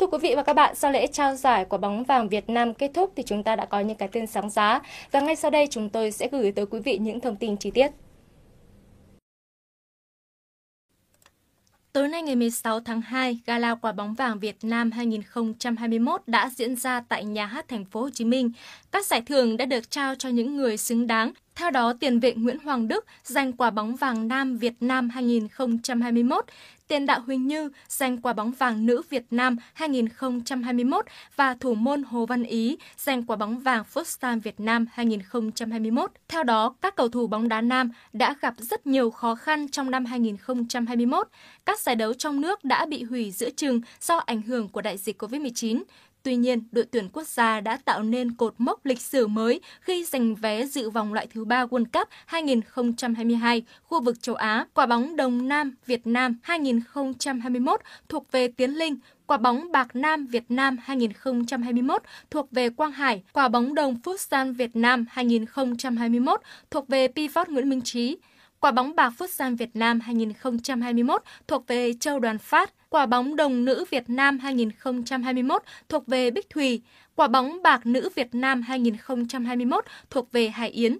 Thưa quý vị và các bạn, sau lễ trao giải quả bóng vàng Việt Nam kết thúc thì chúng ta đã có những cái tên sáng giá và ngay sau đây chúng tôi sẽ gửi tới quý vị những thông tin chi tiết. Tối nay ngày 16 tháng 2, Gala Quả bóng vàng Việt Nam 2021 đã diễn ra tại Nhà hát Thành phố Hồ Chí Minh. Các giải thưởng đã được trao cho những người xứng đáng theo đó, tiền vệ Nguyễn Hoàng Đức giành quả bóng vàng nam Việt Nam 2021, tiền đạo Huỳnh Như giành quả bóng vàng nữ Việt Nam 2021 và thủ môn Hồ Văn Ý giành quả bóng vàng Futsal Việt Nam 2021. Theo đó, các cầu thủ bóng đá nam đã gặp rất nhiều khó khăn trong năm 2021. Các giải đấu trong nước đã bị hủy giữa chừng do ảnh hưởng của đại dịch COVID-19. Tuy nhiên, đội tuyển quốc gia đã tạo nên cột mốc lịch sử mới khi giành vé dự vòng loại thứ ba World Cup 2022 khu vực châu Á. Quả bóng đồng Nam Việt Nam 2021 thuộc về Tiến Linh, quả bóng bạc Nam Việt Nam 2021 thuộc về Quang Hải, quả bóng đồng Futsal Việt Nam 2021 thuộc về Pivot Nguyễn Minh Trí, quả bóng bạc Futsal Việt Nam 2021 thuộc về Châu Đoàn Phát, quả bóng đồng nữ Việt Nam 2021 thuộc về Bích Thùy, quả bóng bạc nữ Việt Nam 2021 thuộc về Hải Yến.